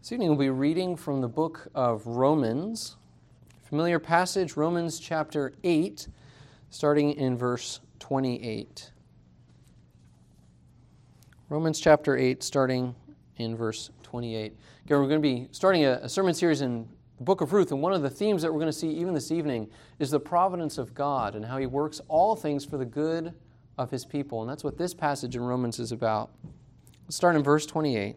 This evening we'll be reading from the book of Romans. Familiar passage, Romans chapter 8, starting in verse 28. Romans chapter 8, starting in verse 28. Again, we're going to be starting a, sermon series in the book of Ruth, and one of the themes that we're going to see even this evening is the providence of God and how He works all things for the good of His people. And that's what this passage in Romans is about. Let's start in verse 28.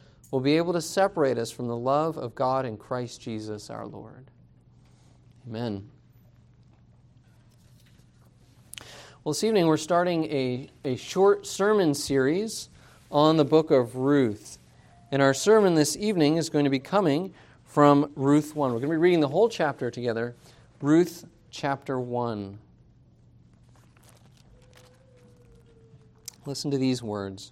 will be able to separate us from the love of God in Christ Jesus our Lord. Amen. Well, this evening we're starting a, a short sermon series on the book of Ruth. And our sermon this evening is going to be coming from Ruth 1. We're going to be reading the whole chapter together, Ruth chapter 1. Listen to these words.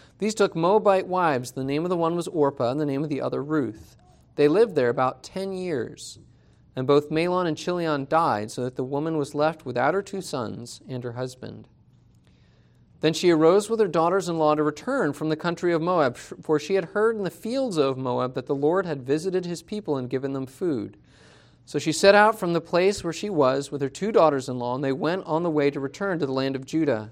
These took Moabite wives. The name of the one was Orpah, and the name of the other Ruth. They lived there about ten years. And both Mahlon and Chilion died, so that the woman was left without her two sons and her husband. Then she arose with her daughters in law to return from the country of Moab, for she had heard in the fields of Moab that the Lord had visited his people and given them food. So she set out from the place where she was with her two daughters in law, and they went on the way to return to the land of Judah.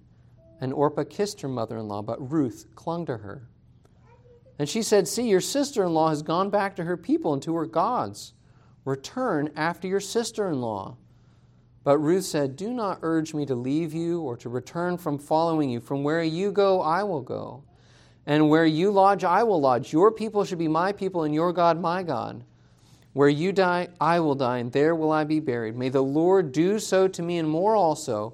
And Orpah kissed her mother in law, but Ruth clung to her. And she said, See, your sister in law has gone back to her people and to her gods. Return after your sister in law. But Ruth said, Do not urge me to leave you or to return from following you. From where you go, I will go. And where you lodge, I will lodge. Your people should be my people, and your God my God. Where you die, I will die, and there will I be buried. May the Lord do so to me, and more also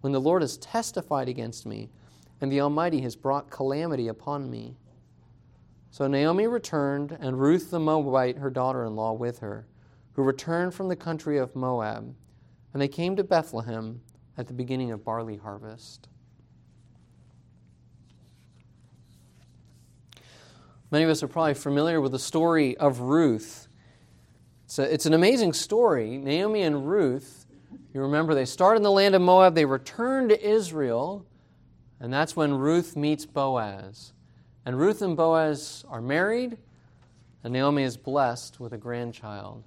when the Lord has testified against me, and the Almighty has brought calamity upon me? So Naomi returned, and Ruth the Moabite, her daughter in law, with her, who returned from the country of Moab. And they came to Bethlehem at the beginning of barley harvest. Many of us are probably familiar with the story of Ruth. It's, a, it's an amazing story. Naomi and Ruth, you remember, they start in the land of Moab, they return to Israel, and that's when Ruth meets Boaz. And Ruth and Boaz are married, and Naomi is blessed with a grandchild.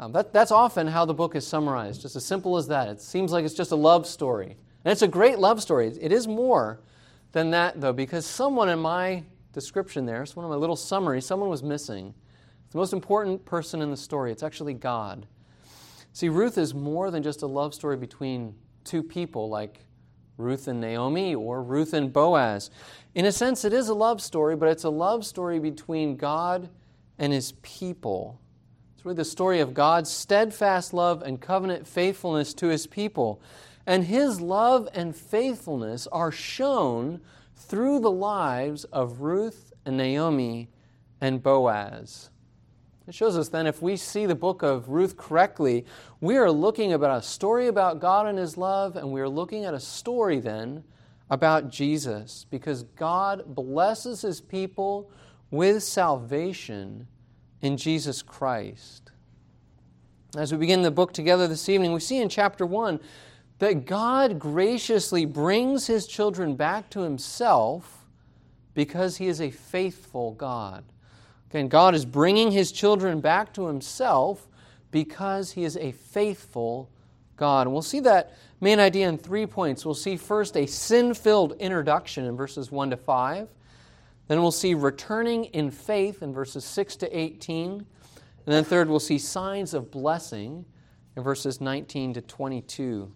Um, that, that's often how the book is summarized, just as simple as that. It seems like it's just a love story. And it's a great love story. It is more than that, though, because someone in my description there, it's one of my little summaries, someone was missing. The most important person in the story. It's actually God. See, Ruth is more than just a love story between two people like Ruth and Naomi or Ruth and Boaz. In a sense, it is a love story, but it's a love story between God and his people. It's really the story of God's steadfast love and covenant faithfulness to his people. And his love and faithfulness are shown through the lives of Ruth and Naomi and Boaz. It shows us then, if we see the book of Ruth correctly, we are looking about a story about God and His love, and we are looking at a story then about Jesus, because God blesses His people with salvation in Jesus Christ. As we begin the book together this evening, we see in chapter 1 that God graciously brings His children back to Himself because He is a faithful God. Again, God is bringing his children back to himself because he is a faithful God. And we'll see that main idea in three points. We'll see first a sin filled introduction in verses 1 to 5. Then we'll see returning in faith in verses 6 to 18. And then third, we'll see signs of blessing in verses 19 to 22.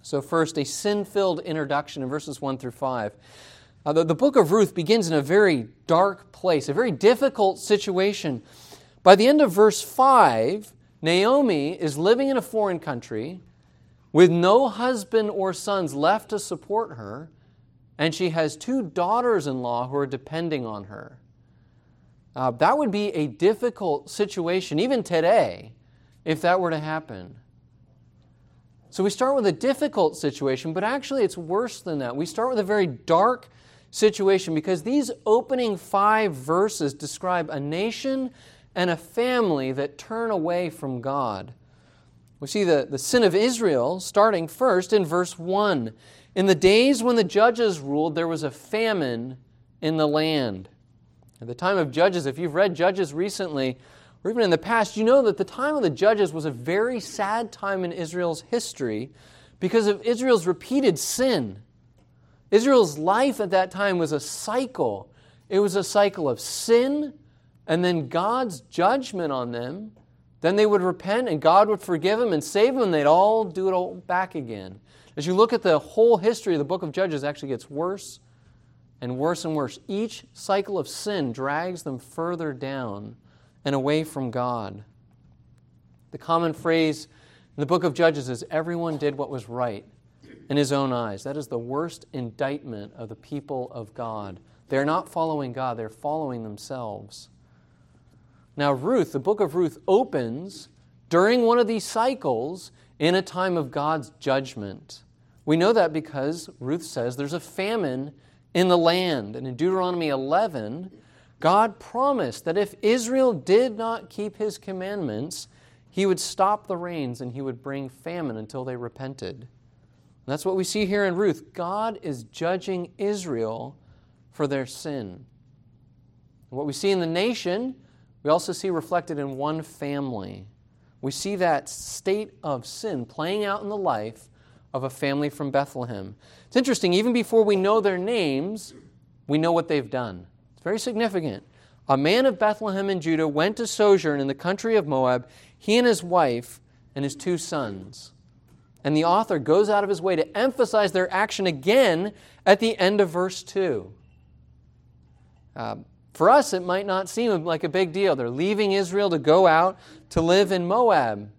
So, first, a sin filled introduction in verses 1 through 5. Uh, the, the book of Ruth begins in a very dark place, a very difficult situation. By the end of verse 5, Naomi is living in a foreign country with no husband or sons left to support her, and she has two daughters in law who are depending on her. Uh, that would be a difficult situation, even today, if that were to happen. So we start with a difficult situation, but actually it's worse than that. We start with a very dark situation because these opening five verses describe a nation and a family that turn away from God. We see the, the sin of Israel starting first in verse 1. In the days when the judges ruled, there was a famine in the land. At the time of Judges, if you've read Judges recently, or even in the past, you know that the time of the Judges was a very sad time in Israel's history because of Israel's repeated sin. Israel's life at that time was a cycle. It was a cycle of sin and then God's judgment on them. Then they would repent and God would forgive them and save them and they'd all do it all back again. As you look at the whole history the book of Judges, actually gets worse and worse and worse. Each cycle of sin drags them further down and away from God. The common phrase in the book of Judges is everyone did what was right in his own eyes. That is the worst indictment of the people of God. They're not following God, they're following themselves. Now, Ruth, the book of Ruth opens during one of these cycles in a time of God's judgment. We know that because Ruth says there's a famine in the land. And in Deuteronomy 11, God promised that if Israel did not keep his commandments, he would stop the rains and he would bring famine until they repented. And that's what we see here in Ruth. God is judging Israel for their sin. And what we see in the nation, we also see reflected in one family. We see that state of sin playing out in the life of a family from Bethlehem. It's interesting, even before we know their names, we know what they've done. It's very significant. A man of Bethlehem in Judah went to sojourn in the country of Moab, he and his wife, and his two sons. And the author goes out of his way to emphasize their action again at the end of verse 2. Uh, for us, it might not seem like a big deal. They're leaving Israel to go out to live in Moab.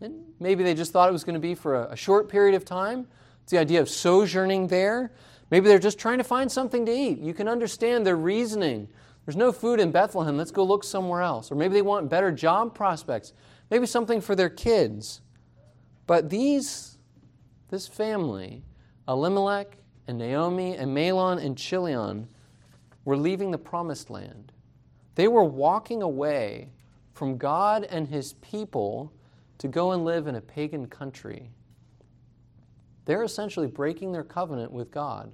And maybe they just thought it was going to be for a, a short period of time. It's the idea of sojourning there. Maybe they're just trying to find something to eat. You can understand their reasoning. There's no food in Bethlehem. Let's go look somewhere else. Or maybe they want better job prospects. Maybe something for their kids. But these, this family, Elimelech and Naomi and Mahlon and Chilion, were leaving the promised land. They were walking away from God and his people to go and live in a pagan country. They're essentially breaking their covenant with God.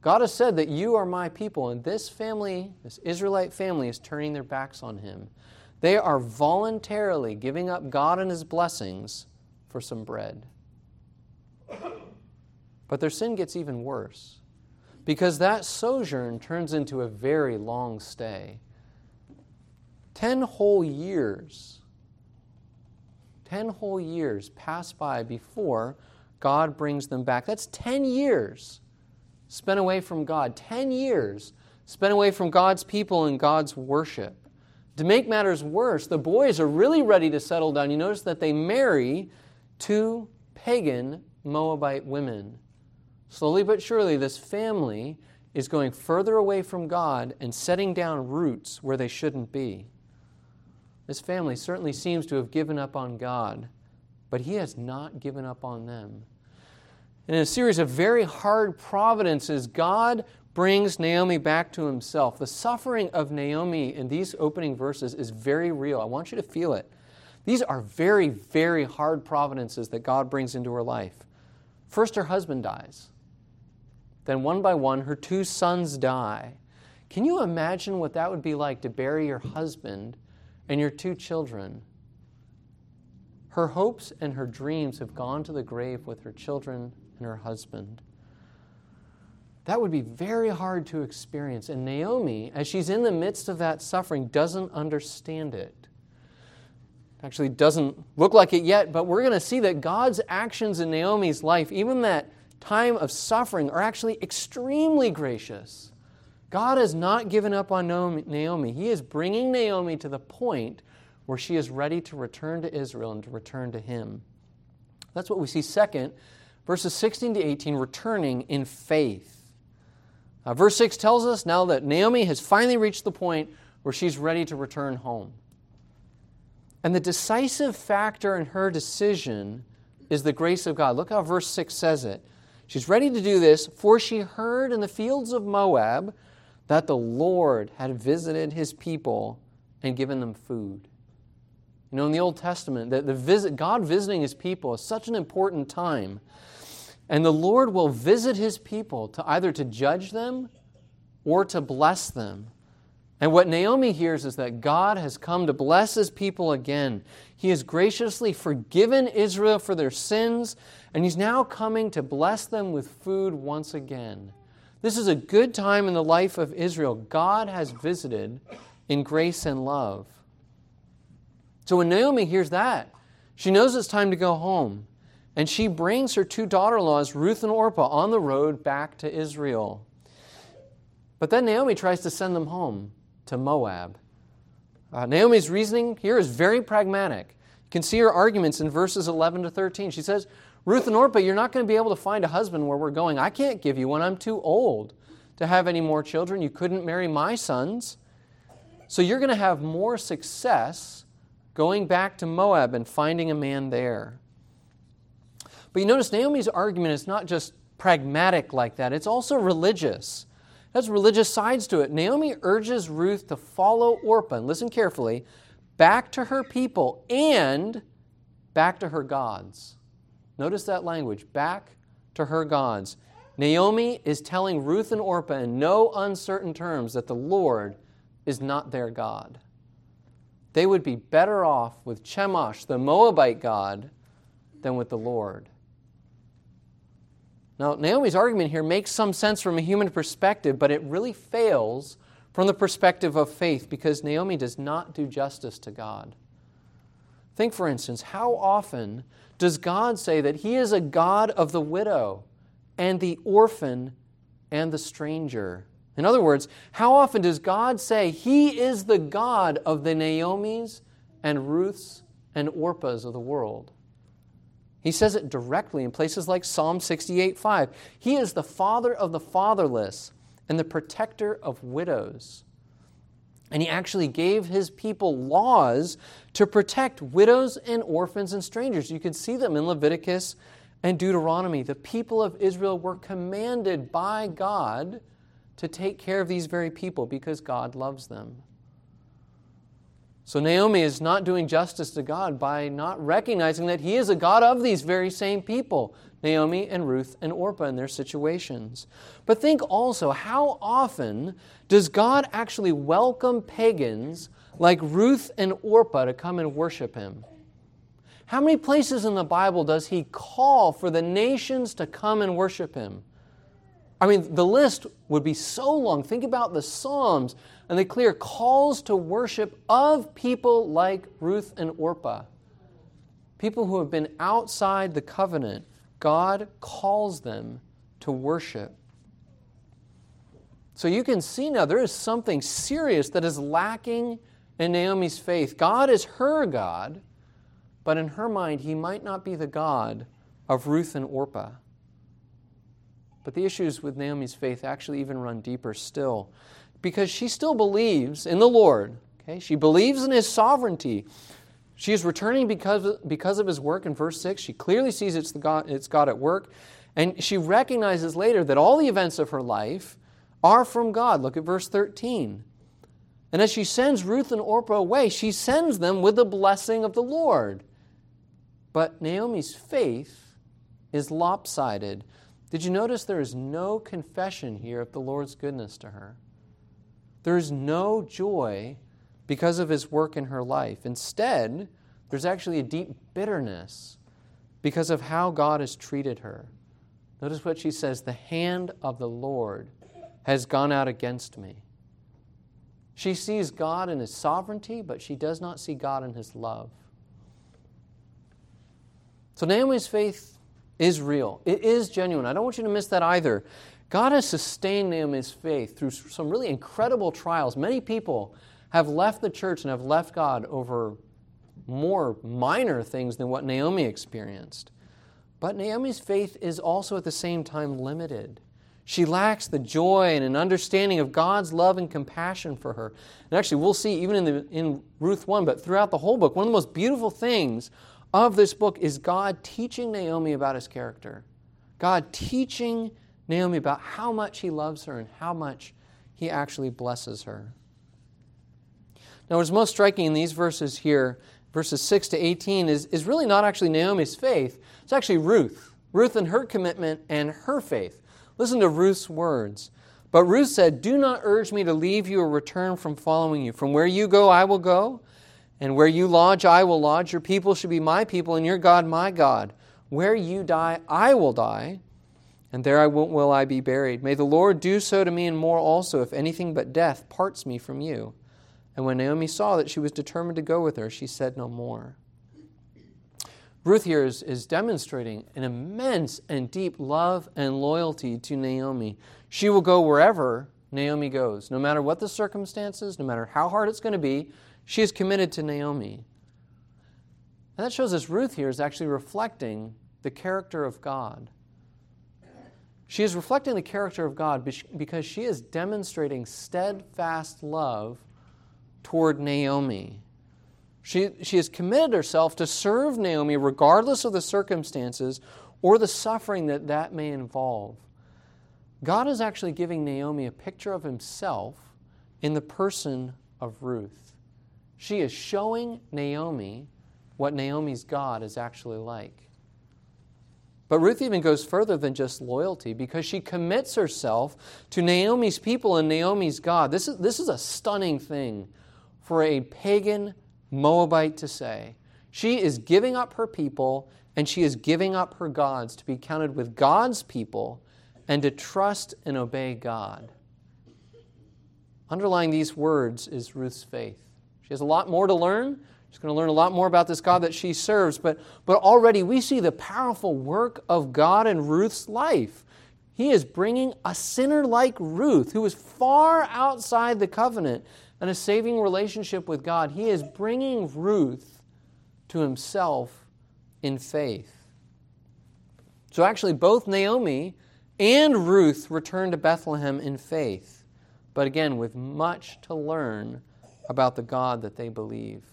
God has said that you are my people, and this family, this Israelite family, is turning their backs on him. They are voluntarily giving up God and his blessings for some bread. But their sin gets even worse because that sojourn turns into a very long stay. Ten whole years, ten whole years pass by before God brings them back. That's 10 years spent away from God, 10 years spent away from God's people and God's worship. To make matters worse, the boys are really ready to settle down. You notice that they marry two pagan Moabite women. Slowly but surely, this family is going further away from God and setting down roots where they shouldn't be. This family certainly seems to have given up on God, but He has not given up on them. And in a series of very hard providences, God brings Naomi back to Himself. The suffering of Naomi in these opening verses is very real. I want you to feel it. These are very, very hard providences that God brings into her life. First, her husband dies. Then, one by one, her two sons die. Can you imagine what that would be like to bury your husband and your two children? Her hopes and her dreams have gone to the grave with her children and her husband. That would be very hard to experience. And Naomi, as she's in the midst of that suffering, doesn't understand it. Actually, doesn't look like it yet, but we're going to see that God's actions in Naomi's life, even that time of suffering are actually extremely gracious. God has not given up on Naomi. He is bringing Naomi to the point where she is ready to return to Israel and to return to Him. That's what we see second, verses 16 to 18, returning in faith. Uh, verse 6 tells us now that Naomi has finally reached the point where she's ready to return home. And the decisive factor in her decision is the grace of God. Look how verse 6 says it. She's ready to do this, for she heard in the fields of Moab that the Lord had visited his people and given them food. You know, in the Old Testament, that the visit, God visiting his people is such an important time. And the Lord will visit his people to either to judge them or to bless them. And what Naomi hears is that God has come to bless his people again. He has graciously forgiven Israel for their sins, and he's now coming to bless them with food once again. This is a good time in the life of Israel. God has visited in grace and love. So when Naomi hears that, she knows it's time to go home. And she brings her two daughter in laws, Ruth and Orpah, on the road back to Israel. But then Naomi tries to send them home to Moab. Uh, Naomi's reasoning here is very pragmatic. You can see her arguments in verses 11 to 13. She says, Ruth and Orpah, you're not going to be able to find a husband where we're going. I can't give you one. I'm too old to have any more children. You couldn't marry my sons. So you're going to have more success going back to Moab and finding a man there. But you notice Naomi's argument is not just pragmatic like that, it's also religious has religious sides to it. Naomi urges Ruth to follow Orpah, and listen carefully, back to her people and back to her gods. Notice that language back to her gods. Naomi is telling Ruth and Orpah in no uncertain terms that the Lord is not their God. They would be better off with Chemosh, the Moabite god, than with the Lord. Now, Naomi's argument here makes some sense from a human perspective, but it really fails from the perspective of faith because Naomi does not do justice to God. Think, for instance, how often does God say that He is a God of the widow and the orphan and the stranger? In other words, how often does God say He is the God of the Naomis and Ruths and Orpahs of the world? He says it directly in places like Psalm 68 5. He is the father of the fatherless and the protector of widows. And he actually gave his people laws to protect widows and orphans and strangers. You can see them in Leviticus and Deuteronomy. The people of Israel were commanded by God to take care of these very people because God loves them. So Naomi is not doing justice to God by not recognizing that He is a God of these very same people, Naomi and Ruth and Orpah and their situations. But think also, how often does God actually welcome pagans like Ruth and Orpah to come and worship Him? How many places in the Bible does He call for the nations to come and worship Him? I mean, the list would be so long. Think about the Psalms and the clear calls to worship of people like Ruth and Orpah. People who have been outside the covenant, God calls them to worship. So you can see now there is something serious that is lacking in Naomi's faith. God is her God, but in her mind, he might not be the God of Ruth and Orpah. But the issues with Naomi's faith actually even run deeper still because she still believes in the Lord. Okay? She believes in his sovereignty. She is returning because, because of his work in verse 6. She clearly sees it's, the God, it's God at work. And she recognizes later that all the events of her life are from God. Look at verse 13. And as she sends Ruth and Orpah away, she sends them with the blessing of the Lord. But Naomi's faith is lopsided. Did you notice there is no confession here of the Lord's goodness to her? There's no joy because of his work in her life. Instead, there's actually a deep bitterness because of how God has treated her. Notice what she says the hand of the Lord has gone out against me. She sees God in his sovereignty, but she does not see God in his love. So Naomi's faith is real, it is genuine. I don't want you to miss that either. God has sustained Naomi's faith through some really incredible trials. Many people have left the church and have left God over more minor things than what Naomi experienced. But Naomi's faith is also at the same time limited. She lacks the joy and an understanding of God's love and compassion for her. And actually, we'll see even in, the, in Ruth 1, but throughout the whole book, one of the most beautiful things of this book is God teaching Naomi about his character. God teaching Naomi about how much he loves her and how much he actually blesses her. Now, what's most striking in these verses here, verses 6 to 18, is, is really not actually Naomi's faith, it's actually Ruth. Ruth and her commitment and her faith. Listen to Ruth's words. But Ruth said, Do not urge me to leave you or return from following you. From where you go, I will go, and where you lodge, I will lodge. Your people should be my people, and your God, my God. Where you die, I will die and there I will, will I be buried. May the Lord do so to me and more also, if anything but death parts me from you. And when Naomi saw that she was determined to go with her, she said no more. Ruth here is, is demonstrating an immense and deep love and loyalty to Naomi. She will go wherever Naomi goes, no matter what the circumstances, no matter how hard it's going to be, she is committed to Naomi. And that shows us Ruth here is actually reflecting the character of God. She is reflecting the character of God because she is demonstrating steadfast love toward Naomi. She, she has committed herself to serve Naomi regardless of the circumstances or the suffering that that may involve. God is actually giving Naomi a picture of himself in the person of Ruth. She is showing Naomi what Naomi's God is actually like. But Ruth even goes further than just loyalty because she commits herself to Naomi's people and Naomi's God. This is, this is a stunning thing for a pagan Moabite to say. She is giving up her people and she is giving up her gods to be counted with God's people and to trust and obey God. Underlying these words is Ruth's faith. She has a lot more to learn. She's going to learn a lot more about this God that she serves, but, but already we see the powerful work of God in Ruth's life. He is bringing a sinner like Ruth, who is far outside the covenant and a saving relationship with God, he is bringing Ruth to himself in faith. So actually, both Naomi and Ruth return to Bethlehem in faith, but again, with much to learn about the God that they believe.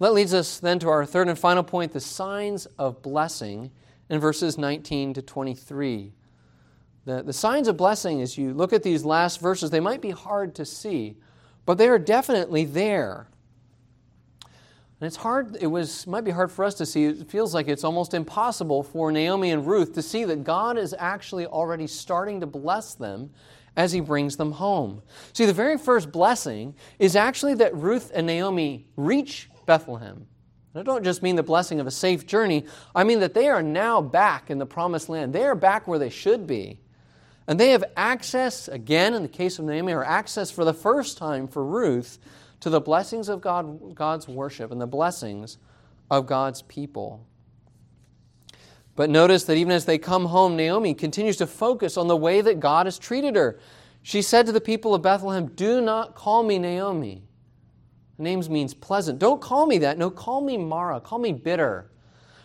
That leads us then to our third and final point the signs of blessing in verses 19 to 23. The, the signs of blessing, as you look at these last verses, they might be hard to see, but they are definitely there. And it's hard, it was, might be hard for us to see. It feels like it's almost impossible for Naomi and Ruth to see that God is actually already starting to bless them as he brings them home. See, the very first blessing is actually that Ruth and Naomi reach Bethlehem. And I don't just mean the blessing of a safe journey, I mean that they are now back in the promised land. They are back where they should be. And they have access, again, in the case of Naomi, or access for the first time for Ruth to the blessings of God, God's worship and the blessings of God's people. But notice that even as they come home, Naomi continues to focus on the way that God has treated her. She said to the people of Bethlehem, Do not call me Naomi. The name means pleasant. Don't call me that. No, call me Mara. Call me bitter.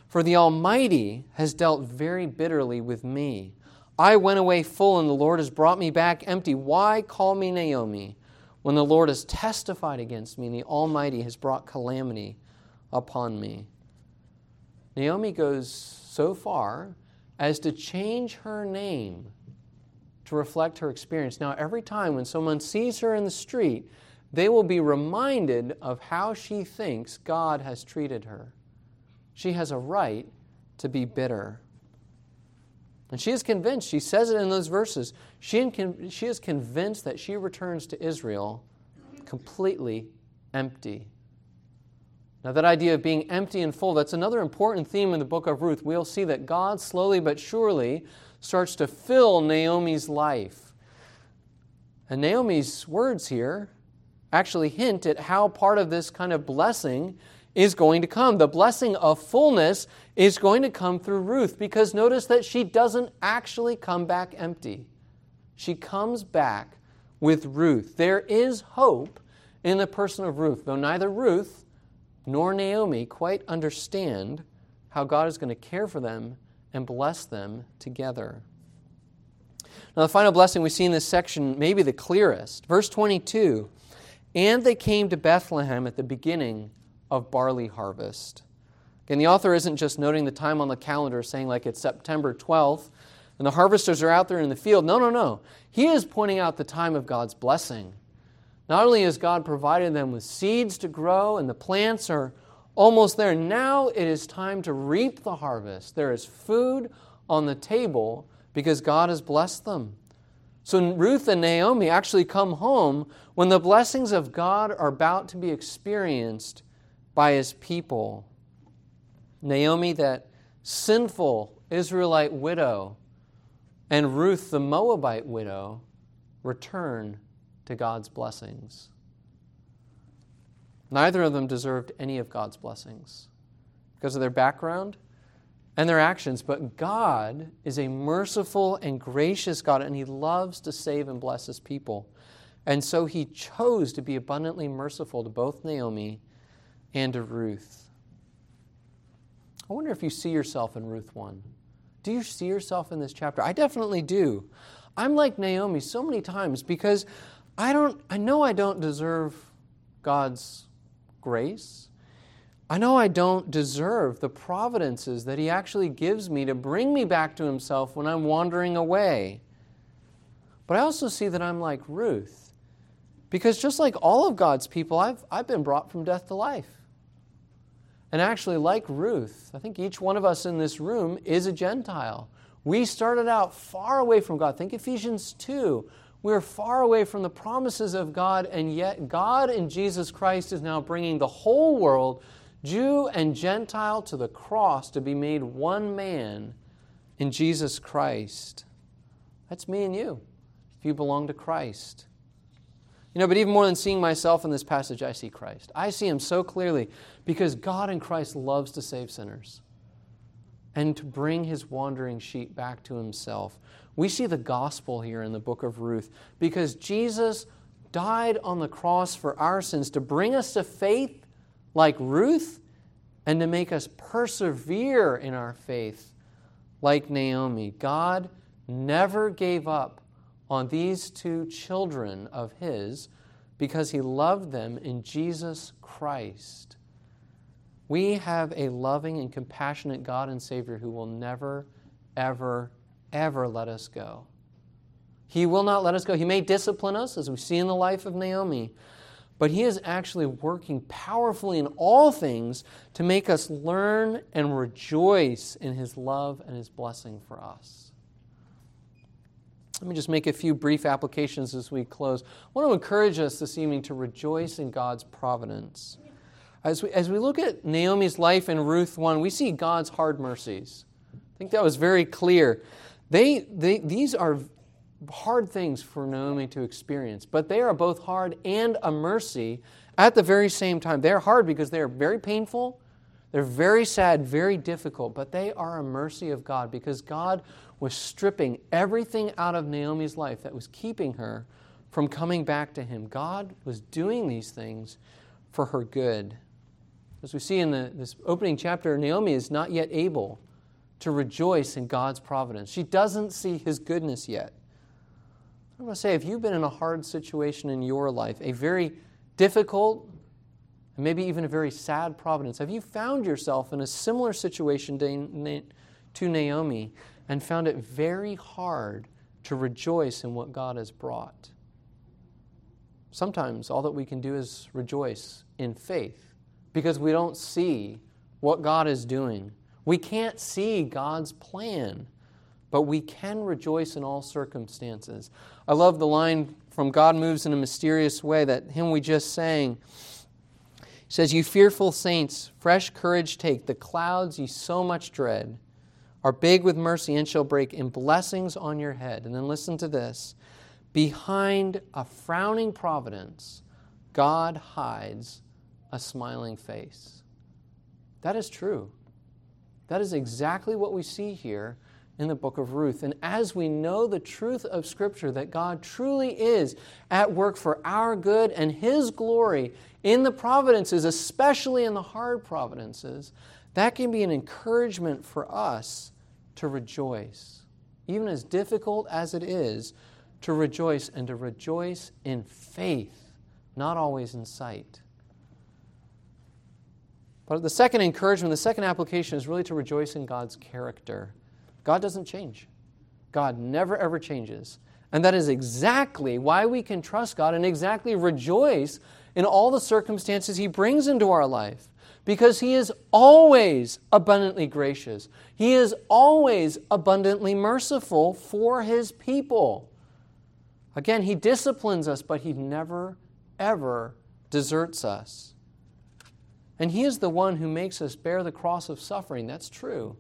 For the Almighty has dealt very bitterly with me. I went away full, and the Lord has brought me back empty. Why call me Naomi? when the Lord has testified against me and the Almighty has brought calamity upon me. Naomi goes so far as to change her name to reflect her experience. Now, every time when someone sees her in the street, they will be reminded of how she thinks God has treated her. She has a right to be bitter. And she is convinced, she says it in those verses, she, is convinced that she returns to Israel completely empty. Now, that idea of being empty and full, that's another important theme in the book of Ruth. We'll see that God slowly but surely starts to fill Naomi's life. And Naomi's words here actually hint at how part of this kind of blessing is going to come. The blessing of fullness is going to come through Ruth because notice that she doesn't actually come back empty. She comes back with Ruth. There is hope in the person of Ruth, though neither Ruth nor Naomi quite understand how God is going to care for them and bless them together. Now, the final blessing we see in this section may be the clearest. Verse 22 And they came to Bethlehem at the beginning of barley harvest. Again, the author isn't just noting the time on the calendar, saying like it's September 12th and the harvesters are out there in the field. No, no, no. He is pointing out the time of God's blessing. Not only has God provided them with seeds to grow and the plants are almost there, now it is time to reap the harvest. There is food on the table because God has blessed them. So Ruth and Naomi actually come home when the blessings of God are about to be experienced by his people. Naomi, that sinful Israelite widow, and Ruth, the Moabite widow, return to God's blessings. Neither of them deserved any of God's blessings because of their background and their actions, but God is a merciful and gracious God, and He loves to save and bless His people. And so He chose to be abundantly merciful to both Naomi and to Ruth. I wonder if you see yourself in Ruth 1. Do you see yourself in this chapter? I definitely do. I'm like Naomi so many times because I don't I know I don't deserve God's grace. I know I don't deserve the providences that he actually gives me to bring me back to himself when I'm wandering away. But I also see that I'm like Ruth. Because just like all of God's people, I've, I've been brought from death to life. And actually, like Ruth, I think each one of us in this room is a Gentile. We started out far away from God. Think Ephesians 2. We're far away from the promises of God, and yet God in Jesus Christ is now bringing the whole world, Jew and Gentile, to the cross to be made one man in Jesus Christ. That's me and you, if you belong to Christ. You know, but even more than seeing myself in this passage, I see Christ. I see him so clearly because God in Christ loves to save sinners and to bring his wandering sheep back to himself. We see the gospel here in the book of Ruth because Jesus died on the cross for our sins to bring us to faith like Ruth and to make us persevere in our faith like Naomi. God never gave up on these two children of his because he loved them in Jesus Christ. We have a loving and compassionate God and Savior who will never, ever, ever let us go. He will not let us go. He may discipline us, as we see in the life of Naomi, but He is actually working powerfully in all things to make us learn and rejoice in His love and His blessing for us. Let me just make a few brief applications as we close. I want to encourage us this evening to rejoice in God's providence. As we, as we look at Naomi's life in Ruth 1, we see God's hard mercies. I think that was very clear. They, they, these are hard things for Naomi to experience, but they are both hard and a mercy at the very same time. They're hard because they are very painful, they're very sad, very difficult, but they are a mercy of God because God was stripping everything out of Naomi's life that was keeping her from coming back to Him. God was doing these things for her good. As we see in the, this opening chapter, Naomi is not yet able to rejoice in God's providence. She doesn't see His goodness yet. I want to say, if you've been in a hard situation in your life, a very difficult, maybe even a very sad providence, have you found yourself in a similar situation to Naomi and found it very hard to rejoice in what God has brought? Sometimes all that we can do is rejoice in faith because we don't see what God is doing. We can't see God's plan but we can rejoice in all circumstances. I love the line from God Moves in a Mysterious Way, that hymn we just sang. He says, You fearful saints, fresh courage take. The clouds ye so much dread are big with mercy and shall break in blessings on your head. And then listen to this Behind a frowning providence, God hides a smiling face. That is true. That is exactly what we see here in the book of Ruth. And as we know the truth of Scripture, that God truly is at work for our good and His glory in the providences, especially in the hard providences, that can be an encouragement for us to rejoice. Even as difficult as it is, to rejoice and to rejoice in faith, not always in sight. But the second encouragement, the second application is really to rejoice in God's character. God doesn't change. God never, ever changes. And that is exactly why we can trust God and exactly rejoice in all the circumstances He brings into our life. Because He is always abundantly gracious, He is always abundantly merciful for His people. Again, He disciplines us, but He never, ever deserts us. And He is the one who makes us bear the cross of suffering. That's true.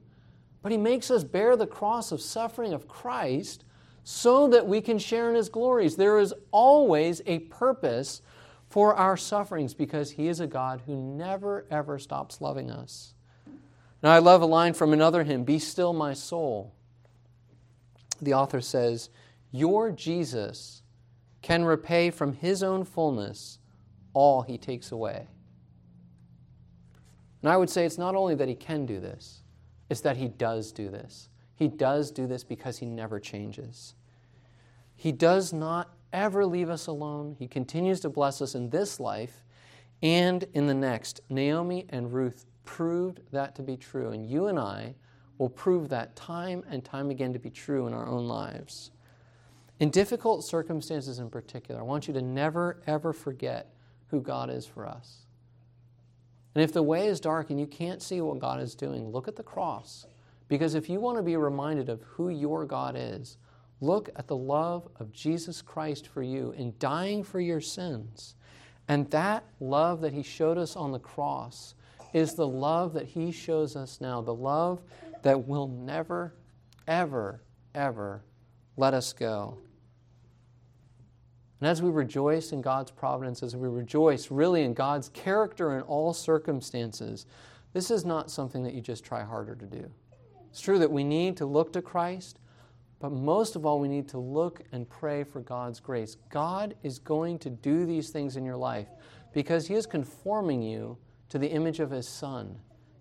But he makes us bear the cross of suffering of Christ so that we can share in his glories. There is always a purpose for our sufferings because he is a God who never, ever stops loving us. Now, I love a line from another hymn Be still, my soul. The author says, Your Jesus can repay from his own fullness all he takes away. And I would say it's not only that he can do this, is that He does do this. He does do this because He never changes. He does not ever leave us alone. He continues to bless us in this life and in the next. Naomi and Ruth proved that to be true, and you and I will prove that time and time again to be true in our own lives. In difficult circumstances in particular, I want you to never, ever forget who God is for us. And if the way is dark and you can't see what God is doing, look at the cross. Because if you want to be reminded of who your God is, look at the love of Jesus Christ for you in dying for your sins. And that love that He showed us on the cross is the love that He shows us now, the love that will never, ever, ever let us go. And as we rejoice in God's providence, as we rejoice really in God's character in all circumstances, this is not something that you just try harder to do. It's true that we need to look to Christ, but most of all, we need to look and pray for God's grace. God is going to do these things in your life because He is conforming you to the image of His Son.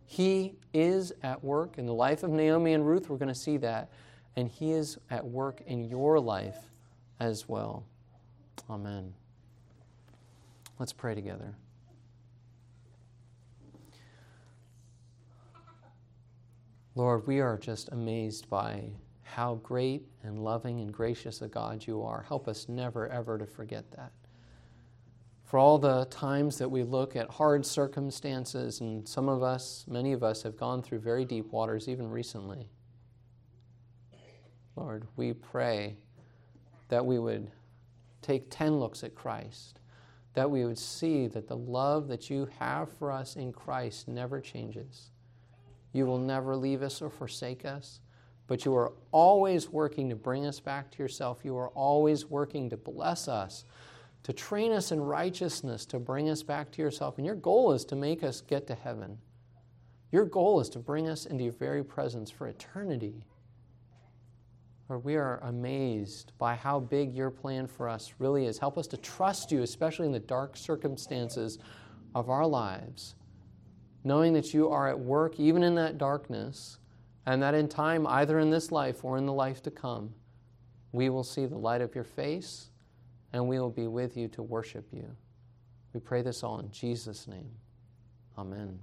He is at work in the life of Naomi and Ruth. We're going to see that. And He is at work in your life as well. Amen. Let's pray together. Lord, we are just amazed by how great and loving and gracious a God you are. Help us never, ever to forget that. For all the times that we look at hard circumstances, and some of us, many of us, have gone through very deep waters even recently. Lord, we pray that we would take 10 looks at Christ, that we would see that the love that you have for us in Christ never changes. You will never leave us or forsake us, but you are always working to bring us back to yourself. You are always working to bless us, to train us in righteousness, to bring us back to yourself. And your goal is to make us get to heaven. Your goal is to bring us into your very presence for eternity. Lord, we are amazed by how big your plan for us really is. Help us to trust you, especially in the dark circumstances of our lives, knowing that you are at work even in that darkness, and that in time, either in this life or in the life to come, we will see the light of your face and we will be with you to worship you. We pray this all in Jesus' name. Amen.